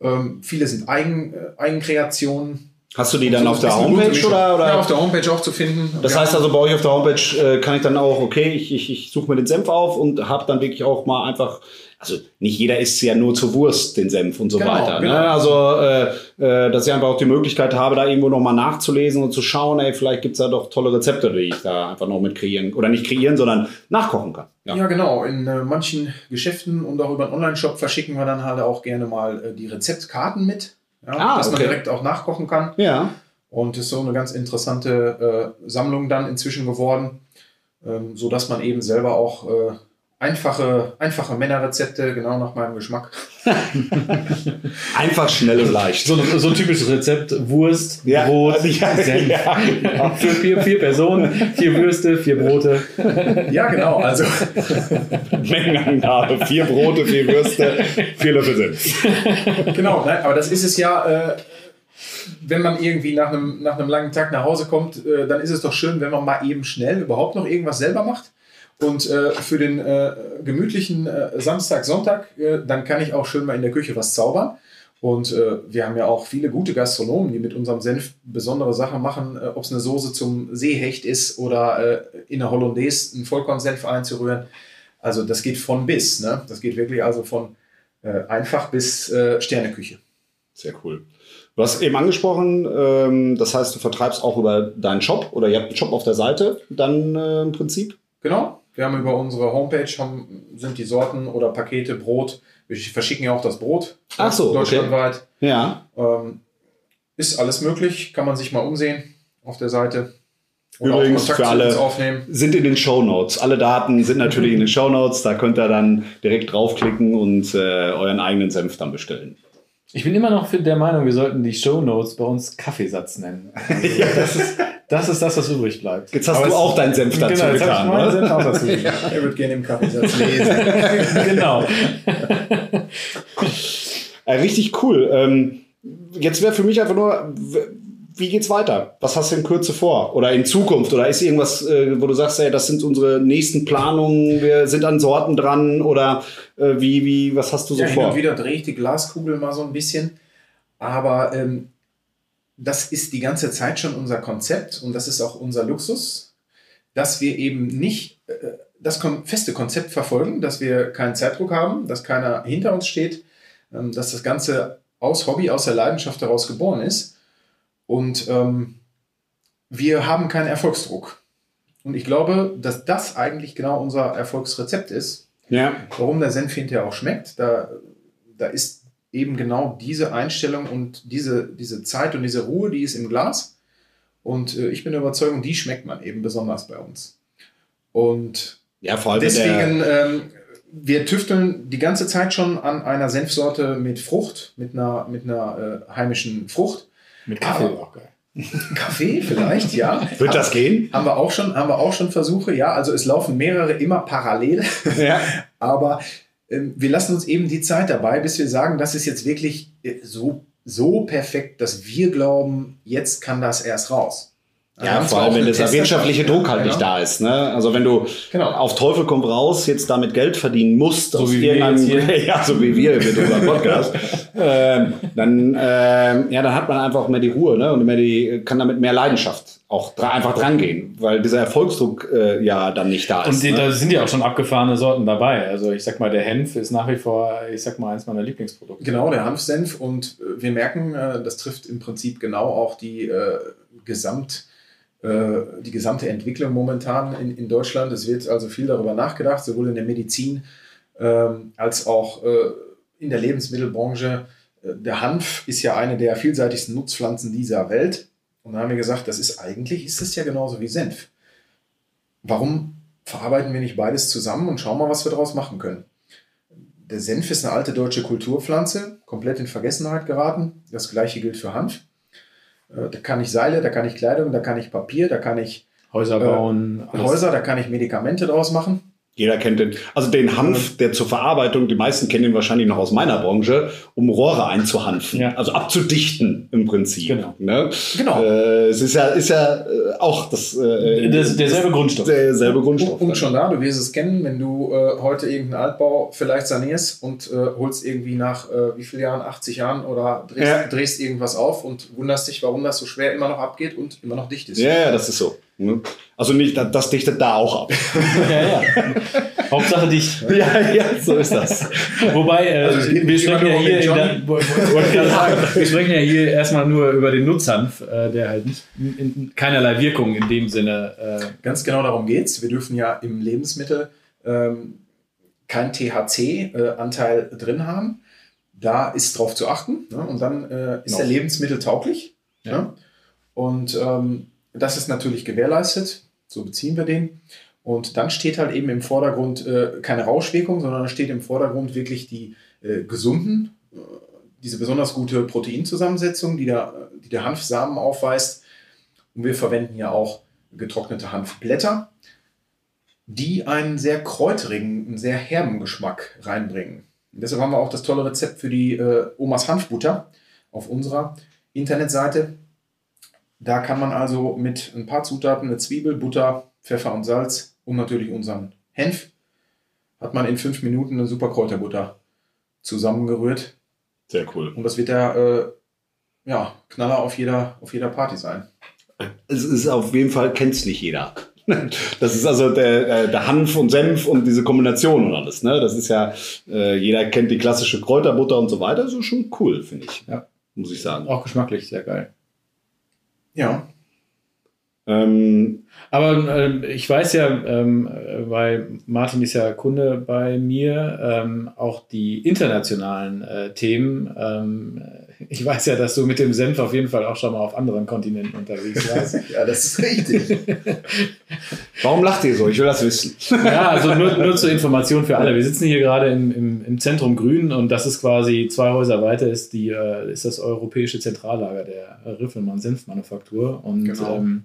Speaker 3: Ähm, viele sind Eigen, äh, Eigenkreationen.
Speaker 2: Hast du die dann
Speaker 3: So,
Speaker 2: auf der Homepage oder? oder?
Speaker 3: Ja, auf der Homepage auch zu finden.
Speaker 2: Das
Speaker 3: Wir
Speaker 2: heißt also, bei euch auf der Homepage äh, kann ich dann auch, okay, ich, ich, ich suche mir den Senf auf und habe dann wirklich auch mal einfach, also nicht jeder isst ja nur zur Wurst den Senf und so
Speaker 3: Genau,
Speaker 2: weiter.
Speaker 3: genau.
Speaker 2: Ne? Also, äh, äh, dass ich einfach auch die Möglichkeit habe, da irgendwo nochmal nachzulesen und zu schauen, ey, vielleicht gibt's da doch tolle Rezepte, die ich da einfach noch mit kreieren, oder nicht kreieren, sondern nachkochen kann. Ja.
Speaker 3: Ja, genau. In äh, manchen Geschäften und auch über einen Online-Shop verschicken wir dann halt auch gerne mal äh, die Rezeptkarten mit, ja,
Speaker 2: Ah,
Speaker 3: dass man
Speaker 2: okay.
Speaker 3: direkt auch nachkochen kann.
Speaker 2: ja.
Speaker 3: Und ist so eine ganz interessante äh, Sammlung dann inzwischen geworden, ähm, so dass man eben selber auch äh, einfache, einfache Männerrezepte genau nach meinem Geschmack.
Speaker 2: Einfach schnell und leicht.
Speaker 1: So, so ein typisches Rezept: Wurst,
Speaker 2: Ja,
Speaker 1: Brot,
Speaker 2: also ja,
Speaker 1: Senf.
Speaker 2: ja, genau.
Speaker 1: Für vier, vier Personen, vier Würste, vier Brote.
Speaker 3: Ja, genau. Also
Speaker 2: Mengenangabe, vier Brote, vier Würste, vier Löffel Senf.
Speaker 3: genau, nein, aber das ist es ja. Äh, wenn man irgendwie nach einem, nach einem langen Tag nach Hause kommt, äh, dann ist es doch schön, wenn man mal eben schnell überhaupt noch irgendwas selber macht. Und äh, für den äh, gemütlichen äh, Samstag, Sonntag, äh, dann kann ich auch schön mal in der Küche was zaubern. Und äh, wir haben ja auch viele gute Gastronomen, die mit unserem Senf besondere Sachen machen, äh, ob es eine Soße zum Seehecht ist oder in der Hollandaise einen Vollkornsenf einzurühren. Also das geht von bis. Ne? Das geht wirklich also von einfach bis Sterneküche.
Speaker 2: Sehr cool. Du hast eben angesprochen, ähm, das heißt, du vertreibst auch über deinen Shop oder ihr habt einen Shop auf der Seite dann im Prinzip.
Speaker 3: Genau. Wir haben über unsere Homepage haben, sind die Sorten oder Pakete Brot. Wir verschicken ja auch das Brot
Speaker 2: Ach so, okay.
Speaker 3: deutschlandweit.
Speaker 2: Ja.
Speaker 3: Ähm, ist alles möglich, kann man sich mal umsehen auf der Seite.
Speaker 2: Übrigens
Speaker 3: Kontakt
Speaker 2: für
Speaker 3: zu
Speaker 2: alle-
Speaker 3: uns aufnehmen.
Speaker 2: Sind in den Show Notes. Alle Daten sind natürlich in den Show Notes. Da könnt ihr dann direkt draufklicken und äh, euren eigenen Senf dann bestellen.
Speaker 1: Ich bin immer noch der Meinung, wir sollten die Show Notes bei uns Kaffeesatz nennen. Also das, ist, das ist das, was übrig bleibt.
Speaker 2: Jetzt hast
Speaker 1: Aber
Speaker 2: du auch deinen Senf dazu
Speaker 1: genau,
Speaker 2: getan, ne?
Speaker 1: Senf auch dazu getan.
Speaker 3: Er wird gerne im Kaffeesatz lesen.
Speaker 1: genau.
Speaker 2: Äh, richtig cool. Ähm, jetzt wäre für mich einfach nur, wie geht's weiter? Was hast du in Kürze vor? Oder in Zukunft? Oder ist irgendwas, äh, wo du sagst, ey, das sind unsere nächsten Planungen, wir sind an Sorten dran? Oder äh, wie, wie, was hast du so
Speaker 3: ja, hin
Speaker 2: vor?
Speaker 3: und wieder drehe ich die Glaskugel mal so ein bisschen. Aber ähm, das ist die ganze Zeit schon unser Konzept und das ist auch unser Luxus, dass wir eben nicht äh, das feste Konzept verfolgen, dass wir keinen Zeitdruck haben, dass keiner hinter uns steht, ähm, dass das Ganze aus Hobby, aus der Leidenschaft heraus geboren ist. Und ähm, wir haben keinen Erfolgsdruck. Und ich glaube, dass das eigentlich genau unser Erfolgsrezept ist
Speaker 2: Ja,
Speaker 3: warum der Senf hinterher auch schmeckt. Da, da ist eben genau diese Einstellung und diese, diese Zeit und diese Ruhe, die ist im Glas. Und äh, ich bin der Überzeugung, die schmeckt man eben besonders bei uns. Und
Speaker 2: ja vor allem
Speaker 3: deswegen, ähm, wir tüfteln die ganze Zeit schon an einer Senfsorte mit Frucht, mit einer, mit einer äh, heimischen Frucht.
Speaker 1: Mit Kaffee
Speaker 3: Aber-
Speaker 1: auch geil.
Speaker 3: Kaffee vielleicht, ja.
Speaker 2: wird das gehen?
Speaker 3: Haben wir auch schon, haben wir auch schon Versuche, ja. Also es laufen mehrere immer parallel.
Speaker 2: Ja.
Speaker 3: Aber wir lassen uns eben die Zeit dabei, bis wir sagen, das ist jetzt wirklich äh, so, so perfekt, dass wir glauben, jetzt kann das erst raus.
Speaker 2: Ja, vor allem, wenn
Speaker 3: eine
Speaker 2: der wirtschaftliche Druck halt
Speaker 3: ja,
Speaker 2: nicht
Speaker 3: genau.
Speaker 2: da ist. Ne? Also wenn du
Speaker 3: Genau.
Speaker 2: auf Teufel kommt raus, jetzt damit Geld verdienen musst, aus
Speaker 1: wie wir
Speaker 2: ja, so wie wir mit unserem Podcast, ähm, dann, ähm, ja, dann hat man einfach mehr die Ruhe ne? und mehr die, kann damit mehr Leidenschaft auch dra einfach drangehen, weil dieser Erfolgsdruck äh, ja dann nicht da ist.
Speaker 1: Und die,
Speaker 2: ne?
Speaker 1: da sind ja auch schon abgefahrene Sorten dabei. Also ich sag mal, der Henf ist nach wie vor, ich sag mal, eins meiner Lieblingsprodukte.
Speaker 3: Genau, der Hanfsenf. Und äh, wir merken, äh, das trifft im Prinzip genau auch die, äh, Gesamt, die gesamte Entwicklung momentan in, in Deutschland. Es wird also viel darüber nachgedacht, sowohl in der Medizin ähm, als auch äh, in der Lebensmittelbranche. Äh, Der Hanf ist ja eine der vielseitigsten Nutzpflanzen dieser Welt. Und da haben wir gesagt, das ist eigentlich, ist das ja genauso wie Senf. Warum verarbeiten wir nicht beides zusammen und schauen mal, was wir daraus machen können? Der Senf ist eine alte deutsche Kulturpflanze, komplett in Vergessenheit geraten. Das gleiche gilt für Hanf. Äh, Da kann ich Seile, da kann ich Kleidung, da kann ich Papier, da kann ich
Speaker 1: Häuser
Speaker 3: Äh,
Speaker 1: bauen, alles.
Speaker 3: Häuser, da kann ich Medikamente draus machen.
Speaker 2: Jeder kennt den. Also den Hanf, der zur Verarbeitung, die meisten kennen ihn wahrscheinlich noch aus meiner Branche, um Rohre einzuhanfen.
Speaker 1: Ja.
Speaker 2: Also abzudichten im Prinzip.
Speaker 1: Genau.
Speaker 2: Ne?
Speaker 3: Genau.
Speaker 2: Äh, es ist ja, ist ja äh, auch das, äh,
Speaker 1: Das- derselbe Grundstoff.
Speaker 2: Derselbe Grundstoff.
Speaker 3: Und, und schon da, du wirst es kennen, wenn du äh, heute irgendeinen Altbau vielleicht sanierst und äh, holst irgendwie nach äh, wie vielen Jahren, 80 Jahren oder drehst,
Speaker 2: Ja.
Speaker 3: drehst irgendwas auf und wunderst dich, warum das so schwer immer noch abgeht und immer noch dicht ist.
Speaker 2: Ja, ja, das ist so. Ne? Also nicht, das, dichtet da auch ab.
Speaker 1: Ja, ja. Hauptsache dicht.
Speaker 2: ja, ja, so ist das.
Speaker 1: Wobei, äh,
Speaker 3: Also
Speaker 1: wir sprechen ja hier, der, wir sprechen ja erstmal nur über den Nutzhanf, äh, der halt nicht, in, in, keinerlei Wirkung in dem Sinne. Äh,
Speaker 3: Ganz genau darum geht es. Wir dürfen ja im Lebensmittel ähm, keinen THC-Anteil drin haben. Da ist drauf zu achten. Ne? Und dann äh, ist
Speaker 2: Noch.
Speaker 3: der Lebensmittel tauglich.
Speaker 1: Ja.
Speaker 3: Ne? Und ähm, das ist natürlich gewährleistet. So beziehen wir den. Und dann steht halt eben im Vordergrund äh, keine Rauschwirkung, sondern da steht im Vordergrund wirklich die äh, gesunden, äh, diese besonders gute Proteinzusammensetzung, die der, die der Hanfsamen aufweist. Und wir verwenden ja auch getrocknete Hanfblätter, die einen sehr kräuterigen, einen sehr herben Geschmack reinbringen. Und deshalb haben wir auch das tolle Rezept für die äh, Omas Hanfbutter auf unserer Internetseite. Da kann man also mit ein paar Zutaten, eine Zwiebel, Butter, Pfeffer und Salz und natürlich unseren Henf, hat man in fünf Minuten eine super Kräuterbutter zusammengerührt.
Speaker 2: Sehr cool.
Speaker 3: Und das wird der äh, ja, Knaller auf jeder, auf jeder Party sein.
Speaker 2: Es ist auf jeden Fall, kennt es nicht jeder. Das ist also der, der Hanf und Senf und diese Kombination und alles. Ne? Das ist ja, äh, jeder kennt die klassische Kräuterbutter und so weiter. Das ist schon cool, finde ich.
Speaker 1: Ja.
Speaker 2: Muss ich sagen.
Speaker 1: auch geschmacklich sehr geil.
Speaker 3: Ja,
Speaker 2: Ähm,
Speaker 1: Aber ähm, ich weiß ja, ähm, äh, weil Martin ist ja Kunde bei mir, ähm, auch die internationalen äh, Themen. Ich weiß ja, dass du mit dem Senf auf jeden Fall auch schon mal auf anderen Kontinenten unterwegs warst.
Speaker 3: ja, das ist richtig.
Speaker 2: warum lacht ihr so? Ich will das wissen.
Speaker 1: Ja, also nur, nur zur Information für alle. Wir sitzen hier gerade im, im, im Zentrum Grün und das ist quasi zwei Häuser weiter ist, die, äh, ist das europäische Zentrallager der äh, Riffelmann Senfmanufaktur. Und
Speaker 3: Genau.
Speaker 1: ähm,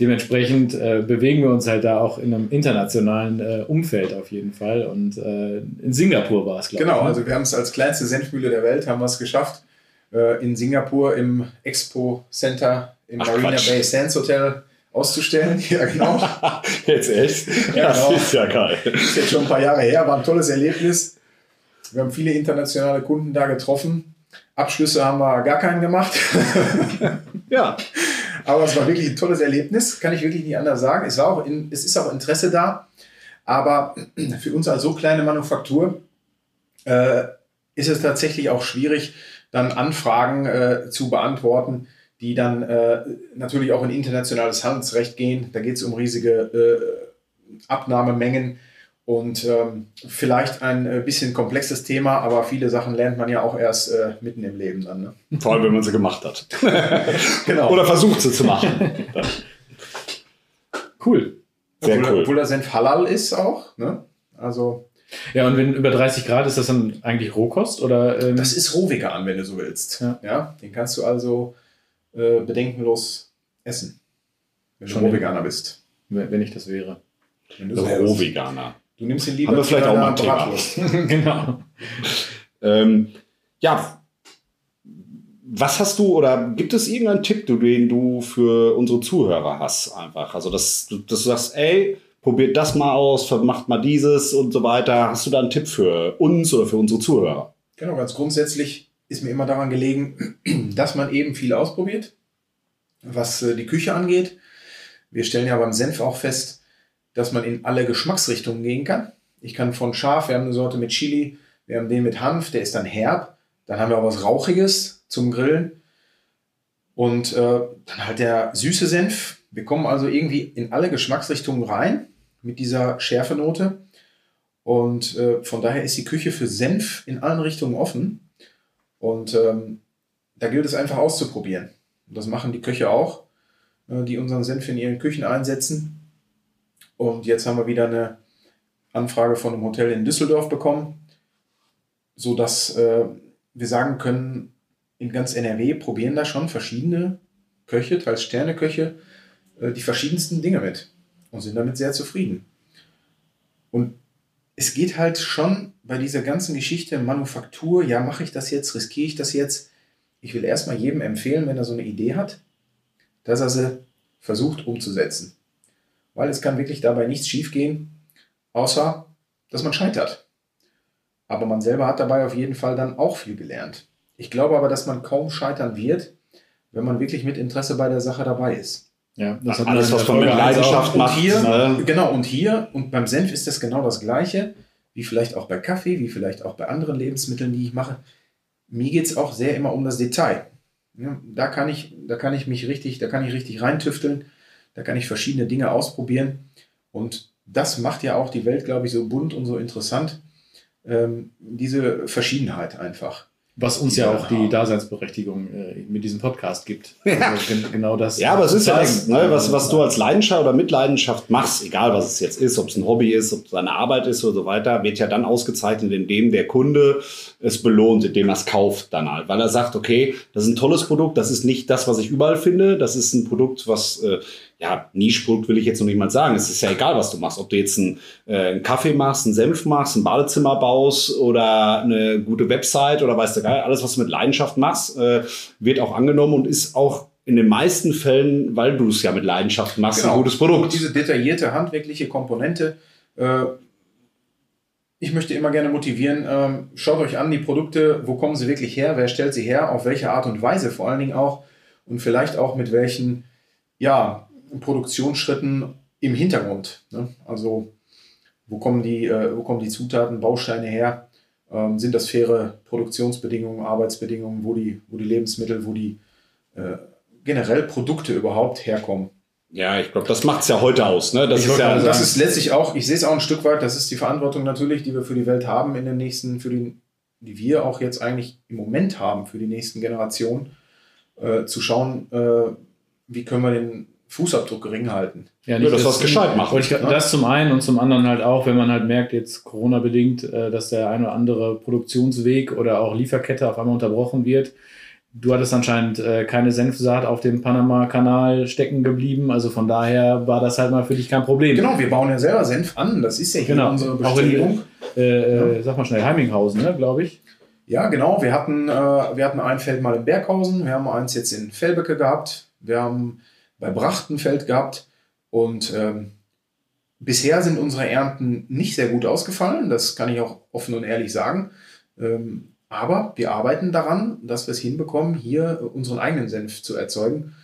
Speaker 1: dementsprechend äh, bewegen wir uns halt da auch in einem internationalen äh, Umfeld auf jeden Fall. Und äh, in Singapur war es, glaube
Speaker 3: Genau,
Speaker 1: ich. ne?
Speaker 3: also wir haben es als kleinste Senfmühle der Welt, haben wir es geschafft, äh, in Singapur im Expo Center im
Speaker 2: Ach,
Speaker 3: Marina
Speaker 2: Quatsch.
Speaker 3: Bay Sands Hotel auszustellen. Ja, genau.
Speaker 2: Jetzt echt?
Speaker 3: Ja,
Speaker 2: das
Speaker 3: genau.
Speaker 2: ist ja geil.
Speaker 3: ist jetzt schon ein paar Jahre her, war ein tolles Erlebnis. Wir haben viele internationale Kunden da getroffen. Abschlüsse haben wir gar keinen gemacht.
Speaker 2: Ja.
Speaker 3: Aber es war wirklich ein tolles Erlebnis, kann ich wirklich nicht anders sagen. Es, war auch in, es ist auch Interesse da, aber für uns als so kleine Manufaktur äh, ist es tatsächlich auch schwierig, dann Anfragen äh, zu beantworten, die dann äh, natürlich auch in internationales Handelsrecht gehen. Da geht es um riesige äh, Abnahmemengen und ähm, vielleicht ein äh, bisschen komplexes Thema, aber viele Sachen lernt man ja auch erst äh, mitten im Leben dann. Ne?
Speaker 2: Vor allem, wenn man sie gemacht hat.
Speaker 3: Genau.
Speaker 2: Oder versucht sie zu machen.
Speaker 1: Cool.
Speaker 2: Sehr
Speaker 3: obwohl,
Speaker 2: cool.
Speaker 3: obwohl der Senf halal ist auch. Ne? Also
Speaker 1: Ja, und wenn über 30 Grad ist das dann eigentlich Rohkost? Oder, ähm,
Speaker 3: das ist rohvegan, wenn du so willst.
Speaker 1: Ja.
Speaker 3: den kannst du also äh, bedenkenlos essen, wenn
Speaker 1: Schon
Speaker 3: du Rohveganer bist.
Speaker 1: wenn ich das wäre.
Speaker 3: Wenn du, so
Speaker 2: Rohveganer.
Speaker 3: du nimmst ihn lieber
Speaker 2: Haben wir
Speaker 3: zu
Speaker 2: vielleicht auch mal ein Thema.
Speaker 3: Bratwurst.
Speaker 1: genau.
Speaker 2: Ähm, ja, was hast du oder gibt es irgendeinen Tipp, den du für unsere Zuhörer hast? Einfach, also dass, du- dass du sagst, ey, probiert das mal aus, macht mal dieses und so weiter. Hast du da einen Tipp für uns oder für unsere Zuhörer?
Speaker 3: Genau, ganz grundsätzlich ist mir immer daran gelegen, dass man eben viel ausprobiert, was äh, die Küche angeht. Wir stellen ja beim Senf auch fest, dass man in alle Geschmacksrichtungen gehen kann. Ich kann von scharf, wir haben eine Sorte mit Chili, wir haben den mit Hanf, der ist dann herb. Dann haben wir auch was Rauchiges zum Grillen. Und äh, dann halt der süße Senf. Wir kommen also irgendwie in alle Geschmacksrichtungen rein mit dieser Schärfenote. Und äh, von daher ist die Küche für Senf in allen Richtungen offen. Und ähm, da gilt es einfach auszuprobieren. Und das machen die Köche auch, äh, die unseren Senf in ihren Küchen einsetzen. Und jetzt haben wir wieder eine Anfrage von einem Hotel in Düsseldorf bekommen, sodass äh, wir sagen können, in ganz NRW probieren da schon verschiedene Köche, teils Sterneköche, äh, die verschiedensten Dinge mit und sind damit sehr zufrieden. Und es geht halt schon bei dieser ganzen Geschichte Manufaktur, ja, mache ich das jetzt, riskiere ich das jetzt? Ich will erstmal jedem empfehlen, wenn er so eine Idee hat, dass er sie versucht umzusetzen. Weil es kann wirklich dabei nichts schiefgehen, außer dass man scheitert. Aber man selber hat dabei auf jeden Fall dann auch viel gelernt. Ich glaube aber, dass man kaum scheitern wird, wenn man wirklich mit Interesse bei der Sache dabei ist.
Speaker 1: Ja,
Speaker 2: das hat alles, was man mit Leidenschaft macht.
Speaker 3: Und hier,
Speaker 2: ne?
Speaker 3: Genau, und hier und beim Senf ist das genau das Gleiche, wie vielleicht auch bei Kaffee, wie vielleicht auch bei anderen Lebensmitteln, die ich mache. Mir geht es auch sehr immer um das Detail. Ja, da, kann ich, da kann ich mich richtig, da kann ich richtig reintüfteln, da kann ich verschiedene Dinge ausprobieren. Und das macht ja auch die Welt, glaube ich, so bunt und so interessant. Ähm, diese Verschiedenheit einfach.
Speaker 1: Was uns ja auch die Daseinsberechtigung äh, mit diesem Podcast gibt. Also gen genau das.
Speaker 2: Ja, aber es ist ja das, ne, was, was du als Leidenschaft oder mit Leidenschaft machst, egal was es jetzt ist, ob es ein Hobby ist, ob es eine Arbeit ist oder so weiter, wird ja dann ausgezeichnet, indem der Kunde es belohnt, indem er es kauft dann halt. Weil er sagt, okay, das ist ein tolles Produkt, das ist nicht das, was ich überall finde, das ist ein Produkt, was äh, ja, Nischprodukt will ich jetzt noch nicht mal sagen. Es ist ja egal, was du machst. Ob du jetzt einen, äh, einen Kaffee machst, einen Senf machst, ein Badezimmer baust oder eine gute Website oder weißt du geil, alles, was du mit Leidenschaft machst, äh, wird auch angenommen und ist auch in den meisten Fällen, weil du es ja mit Leidenschaft machst,
Speaker 3: Genau.
Speaker 2: ein gutes Produkt.
Speaker 3: Und diese detaillierte handwerkliche Komponente. Äh, ich möchte immer gerne motivieren, ähm, schaut euch an die Produkte, wo kommen sie wirklich her, wer stellt sie her, auf welche Art und Weise vor allen Dingen auch und vielleicht auch mit welchen ja, Produktionsschritten im Hintergrund. Ne? Also wo kommen, die, äh, wo kommen die Zutaten, Bausteine her? Ähm, sind das faire Produktionsbedingungen, Arbeitsbedingungen, wo die, wo die Lebensmittel, wo die äh, generell Produkte überhaupt herkommen?
Speaker 2: Ja, ich glaube, das macht es ja heute aus. Ne? Das
Speaker 1: Ich
Speaker 2: ist ja,
Speaker 1: gerade
Speaker 3: Das ist letztlich auch, ich sehe es auch ein Stück weit, das ist die Verantwortung natürlich, die wir für die Welt haben in den nächsten, für die, die wir auch jetzt eigentlich im Moment haben für die nächsten Generationen, äh, zu schauen, äh, wie können wir den Fußabdruck gering halten.
Speaker 1: Ja,
Speaker 2: Ja, das was gescheit machen.
Speaker 1: Wollte ich,
Speaker 3: Ja.
Speaker 1: Das zum einen und zum anderen halt auch, wenn man halt merkt, jetzt Corona-bedingt, äh, dass der ein oder andere Produktionsweg oder auch Lieferkette auf einmal unterbrochen wird. Du hattest anscheinend äh, keine Senfsaat auf dem Panama-Kanal stecken geblieben, also von daher war das halt mal für dich kein Problem.
Speaker 3: Genau, wir bauen ja selber Senf an, das ist ja hier
Speaker 1: Genau.
Speaker 3: unsere
Speaker 1: Auch in,
Speaker 3: Bestrebung.
Speaker 1: äh, äh, sag mal schnell, Heiminghausen, ne, glaube ich.
Speaker 3: Ja, genau. Wir hatten, äh, wir hatten ein Feld mal in Berghausen, wir haben eins jetzt in Fellbecke gehabt, wir haben bei Brachten ein Feld gehabt und ähm, bisher sind unsere Ernten nicht sehr gut ausgefallen, das kann ich auch offen und ehrlich sagen. Ähm, aber wir arbeiten daran, dass wir es hinbekommen, hier unseren eigenen Senf zu erzeugen.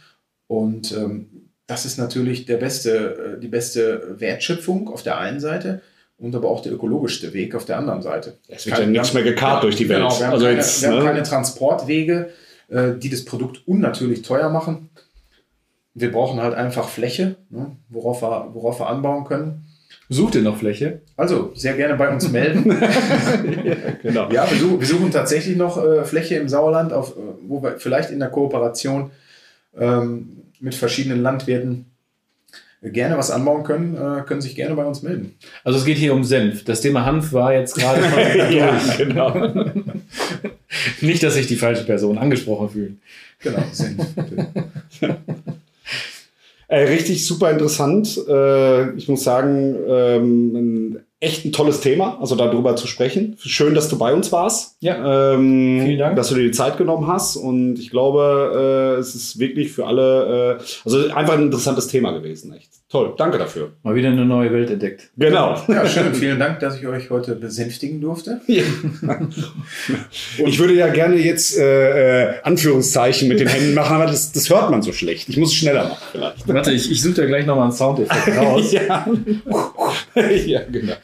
Speaker 3: Und ähm, das ist natürlich der beste, äh, die beste Wertschöpfung auf der einen Seite und aber auch der ökologischste Weg auf der anderen Seite.
Speaker 2: es wird ja nichts mehr gekarrt durch die Welt.
Speaker 3: Genau, wir haben,
Speaker 2: also
Speaker 3: keine,
Speaker 2: jetzt,
Speaker 3: wir haben
Speaker 2: ne?
Speaker 3: keine Transportwege, äh, die das Produkt unnatürlich teuer machen. Wir brauchen halt einfach Fläche, ne, worauf, wir, worauf wir anbauen können.
Speaker 1: Sucht ihr noch Fläche?
Speaker 3: Also sehr gerne bei uns melden.
Speaker 2: genau.
Speaker 3: ja, wir suchen, wir suchen tatsächlich noch äh, Fläche im Sauerland, auf, äh, wo wir vielleicht in der Kooperation ähm, mit verschiedenen Landwirten gerne was anbauen können, äh, können sich gerne bei uns melden.
Speaker 1: Also es geht hier um Senf. Das Thema Hanf war jetzt gerade mal
Speaker 2: ja, genau.
Speaker 1: Nicht, dass sich die falsche Person angesprochen fühlen.
Speaker 3: Genau, Senf.
Speaker 2: Äh, richtig super interessant. Äh, ich muss sagen, ähm, echt ein tolles Thema, also darüber zu sprechen. Schön, dass du bei uns warst.
Speaker 1: Ja.
Speaker 2: Ähm,
Speaker 1: Vielen Dank.
Speaker 2: Dass du dir die Zeit genommen hast. Und ich glaube, äh, es ist wirklich für alle, äh, also einfach ein interessantes Thema gewesen. Echt toll. Danke dafür.
Speaker 1: Mal wieder eine neue Welt entdeckt.
Speaker 2: Genau.
Speaker 3: Ja, schön. Vielen Dank, dass ich euch heute besänftigen durfte.
Speaker 2: Ja. Ich würde ja gerne jetzt äh, äh, Anführungszeichen mit den Händen machen, aber das, das hört man so schlecht. Ich muss es schneller machen vielleicht.
Speaker 1: Warte, ich, ich suche da gleich nochmal einen Soundeffekt raus.
Speaker 2: ja. ja, genau.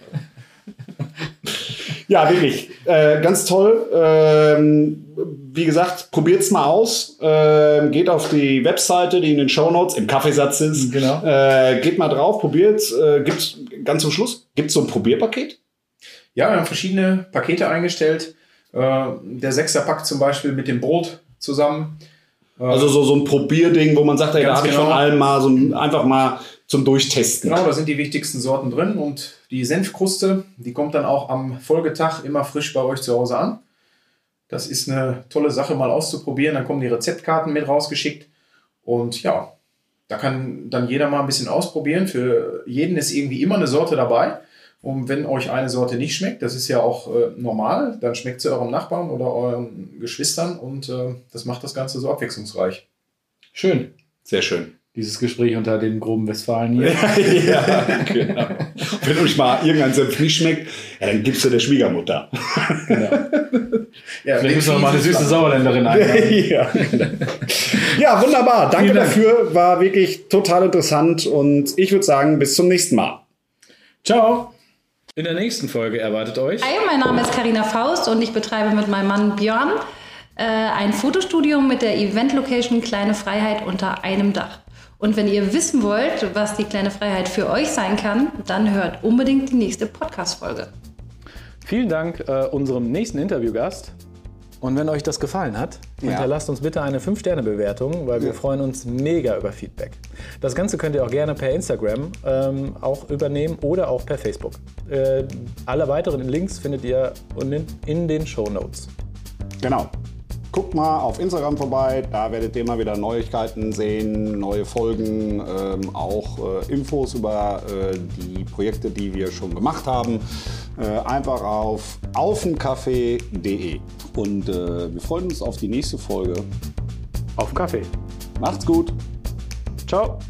Speaker 2: Ja, wirklich. Äh, ganz toll. Ähm, wie gesagt, probiert's mal aus. Ähm, geht auf die Webseite, die in den Shownotes im Kaffeesatz ist.
Speaker 1: Genau.
Speaker 2: Äh, geht mal drauf, probiert. Äh, gibt's ganz zum Schluss, gibt's so ein Probierpaket?
Speaker 3: Ja, wir haben verschiedene Pakete eingestellt. Äh, der Sechserpack zum Beispiel mit dem Brot zusammen. Äh,
Speaker 2: Also so, so ein Probierding, wo man sagt, ey, da habe ich
Speaker 3: genau.
Speaker 2: von allem mal so ein, einfach mal zum Durchtesten.
Speaker 3: Genau, da sind die wichtigsten Sorten drin und die Senfkruste, die kommt dann auch am Folgetag immer frisch bei euch zu Hause an. Das ist eine tolle Sache, mal auszuprobieren. Dann kommen die Rezeptkarten mit rausgeschickt und ja, da kann dann jeder mal ein bisschen ausprobieren. Für jeden ist irgendwie immer eine Sorte dabei, Und wenn euch eine Sorte nicht schmeckt, das ist ja auch äh, normal, dann schmeckt sie eurem Nachbarn oder euren Geschwistern und äh, das macht das Ganze so abwechslungsreich.
Speaker 1: Schön.
Speaker 2: Sehr schön.
Speaker 1: Dieses Gespräch unter den groben Westfalen hier.
Speaker 2: ja, genau. Wenn euch mal irgendein Senf nicht schmeckt, ja, dann gibst du der Schwiegermutter.
Speaker 1: genau.
Speaker 3: Ja,
Speaker 1: Vielleicht müssen wir mal eine süße Sauerländerin einladen.
Speaker 2: ja. ja, wunderbar. Danke
Speaker 1: Vielen Dank.
Speaker 2: dafür. War wirklich total interessant und ich würde sagen, bis zum nächsten Mal.
Speaker 1: Ciao. In der nächsten Folge erwartet euch.
Speaker 4: Hi, mein Name ist Karina Faust und ich betreibe mit meinem Mann Björn äh, ein Fotostudio mit der Event-Location Kleine Freiheit unter einem Dach. Und wenn ihr wissen wollt, was die Kleine Freiheit für euch sein kann, dann hört unbedingt die nächste Podcast-Folge.
Speaker 1: Vielen Dank äh, unserem nächsten Interviewgast. Und wenn euch das gefallen hat,
Speaker 2: Ja.
Speaker 1: hinterlasst uns bitte eine 5-Sterne-Bewertung, weil wir freuen uns mega über Feedback. Das Ganze könnt ihr auch gerne per Instagram ähm, auch übernehmen oder auch per Facebook. Äh, alle weiteren Links findet ihr unten in den Show Notes.
Speaker 2: Genau. Guckt mal auf Instagram vorbei, da werdet ihr immer wieder Neuigkeiten sehen, neue Folgen, ähm, auch äh, Infos über äh, die Projekte, die wir schon gemacht haben. Äh, einfach auf aufenkaffee.de. Und äh, wir freuen uns auf die nächste Folge.
Speaker 1: Auf Kaffee.
Speaker 2: Macht's gut!
Speaker 1: Ciao.